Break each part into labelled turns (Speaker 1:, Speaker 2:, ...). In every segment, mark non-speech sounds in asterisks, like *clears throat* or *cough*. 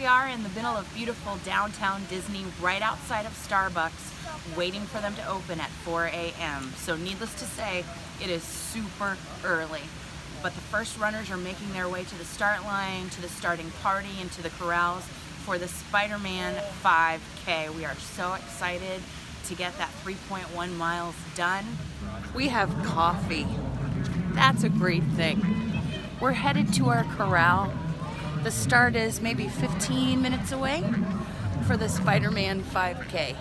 Speaker 1: we are in the middle of beautiful downtown Disney, right outside of Starbucks, waiting for them to open at 4 a.m. So needless to say, it is super early. But the first runners are making their way to the start line, to the starting party, and to the corrals for the Spider-Man 5K. We are so excited to get that 3.1 miles done. We have coffee. That's a great thing. We're headed to our corral the start is maybe 15 minutes away for the Spider-Man 5K.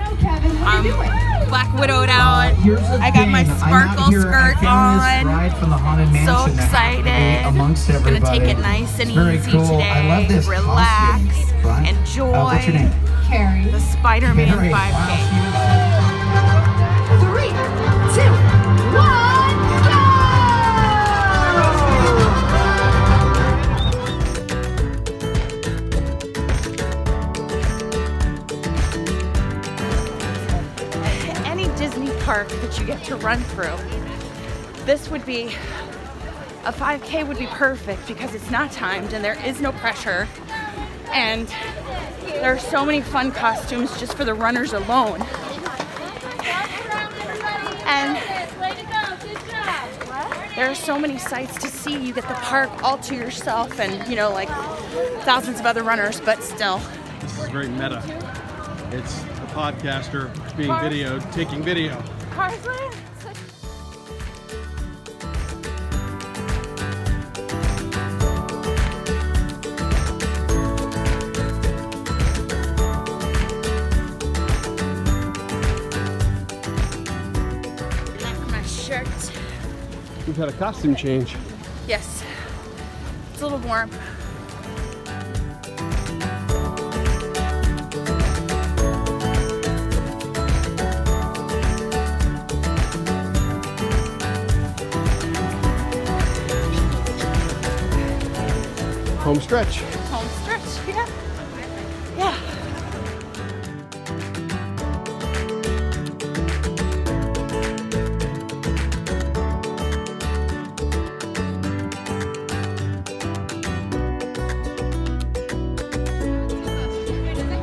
Speaker 1: I'm black widowed out. Uh, I got my sparkle skirt on. so excited. Amongst Gonna take it nice and easy cool. today. Relax. Enjoy. Uh, what's your name? Carrie. The Spider-Man 5K. park to run through. This would be, a 5K would be perfect because it's not timed and there is no pressure. And there are so many fun costumes just for the runners alone. And there are so many sights to see. You get the park all to yourself and, you know, like thousands of other runners, but still.
Speaker 2: This is very meta. It's a podcaster being videoed, taking video.
Speaker 1: Shirt.
Speaker 2: We've had a costume change.
Speaker 1: Yes. It's a little warm.
Speaker 2: Stretch.
Speaker 1: Home stretch, yeah. Yeah.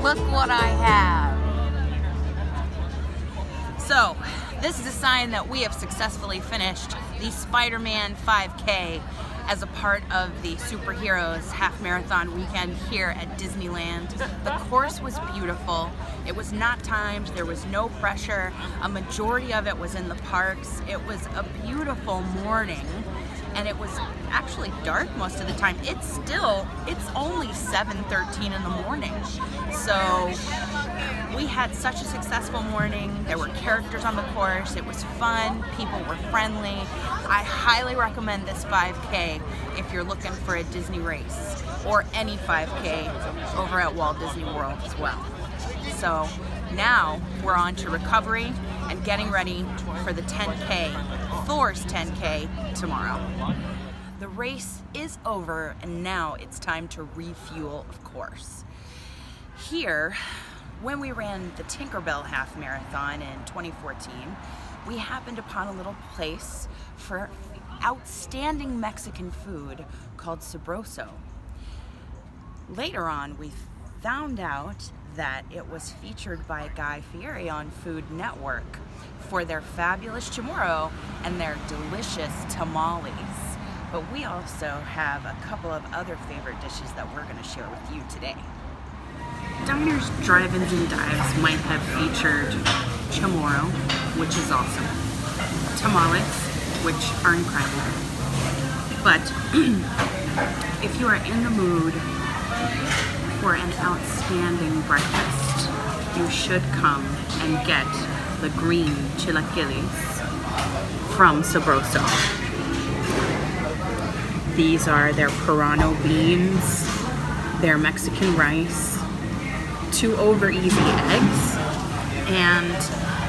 Speaker 1: Look what I have. So, this is a sign that we have successfully finished the Spider-Man 5K as a part of the Superheroes Half Marathon weekend here at Disneyland. The course was beautiful. It was not timed, there was no pressure. A majority of it was in the parks. It was a beautiful morning and it was actually dark most of the time. It's still, it's only 7.13 in the morning. So we had such a successful morning. There were characters on the course. It was fun. People were friendly. I highly recommend this 5K if you're looking for a Disney race or any 5K over at Walt Disney World as well. So now we're on to recovery and getting ready for the 10K, Thor's 10K tomorrow. The race is over and now it's time to refuel, of course. Here, when we ran the Tinkerbell Half Marathon in 2014, we happened upon a little place for outstanding Mexican food called Sabroso. Later on, we found out that it was featured by Guy Fieri on Food Network for their fabulous chamorro and their delicious tamales. But we also have a couple of other favorite dishes that we're going to share with you today. Diners, drive-ins, and dives might have featured chamorro, which is awesome, tamales, which are incredible. But *clears throat* if you are in the mood for an outstanding breakfast, you should come and get the green chilaquiles from Sabroso. These are their Serrano beans, their Mexican rice, two over easy eggs, and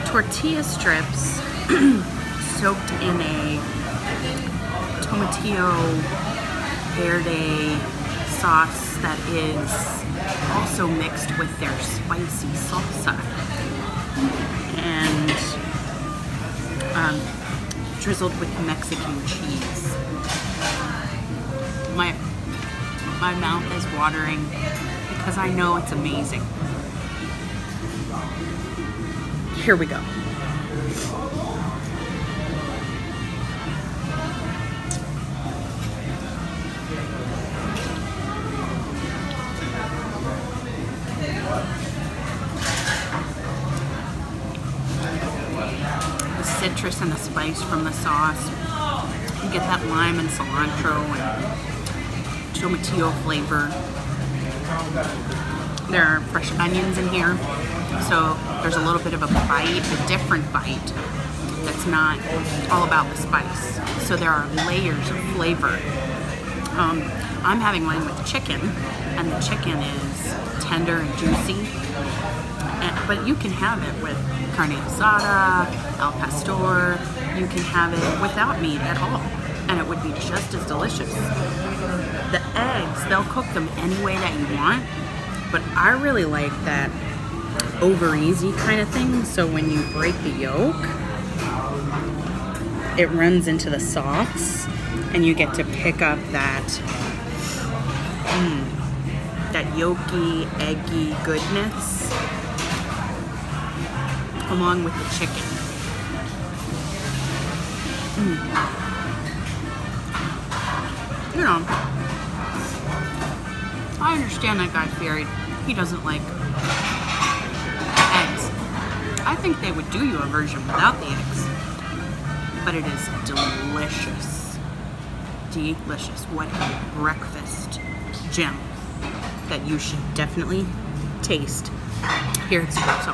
Speaker 1: tortilla strips *clears throat* soaked in a tomatillo verde sauce that is also mixed with their spicy salsa and um, drizzled with Mexican cheese. My My mouth is watering because I know it's amazing. Here we go. The citrus and the spice from the sauce. You get that lime and cilantro and tomatillo flavor. There are fresh onions in here, so there's a little bit of a bite, a different bite that's not all about the spice. So there are layers of flavor. Um, I'm having mine with chicken, and the chicken is tender and juicy. And, but you can have it with carne asada, al pastor. You can have it without meat at all, and it would be just as delicious. The eggs, they'll cook them any way that you want, but I really like that over easy kind of thing. So when you break the yolk, it runs into the sauce, and you get to pick up that mm, that yolky, eggy goodness along with the chicken. Mm. You know, I understand that Guy Fieri, he doesn't like eggs. I think they would do you a version without the eggs. But it is delicious. Delicious. What a breakfast gem that you should definitely taste here at Sabroso.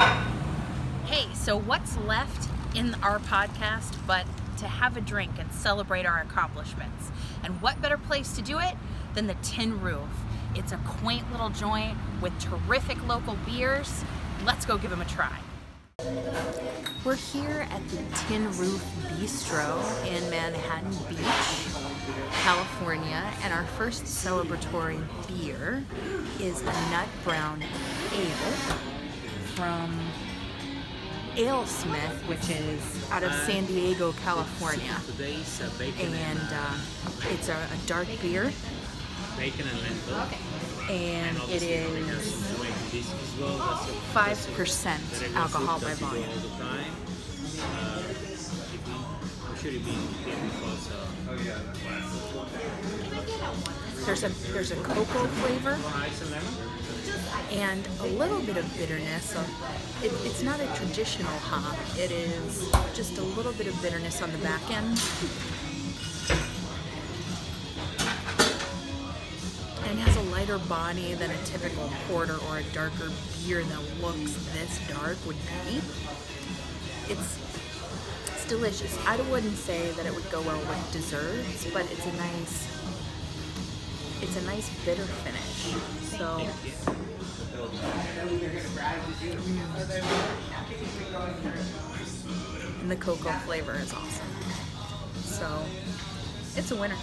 Speaker 1: Hey, so what's left in our podcast but to have a drink and celebrate our accomplishments? And what better place to do it than the Tin Roof? It's a quaint little joint with terrific local beers. Let's go give them a try. We're here at the Tin Roof Bistro in Manhattan Beach, California, and our first celebratory beer is a nut brown ale from AleSmith, which is out of San Diego, California. And uh, it's a, a dark beer,
Speaker 3: Bacon and lentil.
Speaker 1: and it is 5% alcohol by volume.
Speaker 3: All the time. Uh, if we, I'm sure you've been here before, so
Speaker 1: There's a there's a cocoa flavor and a little bit of bitterness. So it, it's not a traditional hop. It is just a little bit of bitterness on the back end. And has a lighter body than a typical porter or a darker beer that looks this dark would be. It's it's delicious. I wouldn't say that it would go well with desserts, but it's a nice it's a nice bitter finish. So and the cocoa flavor is awesome. So it's a winner.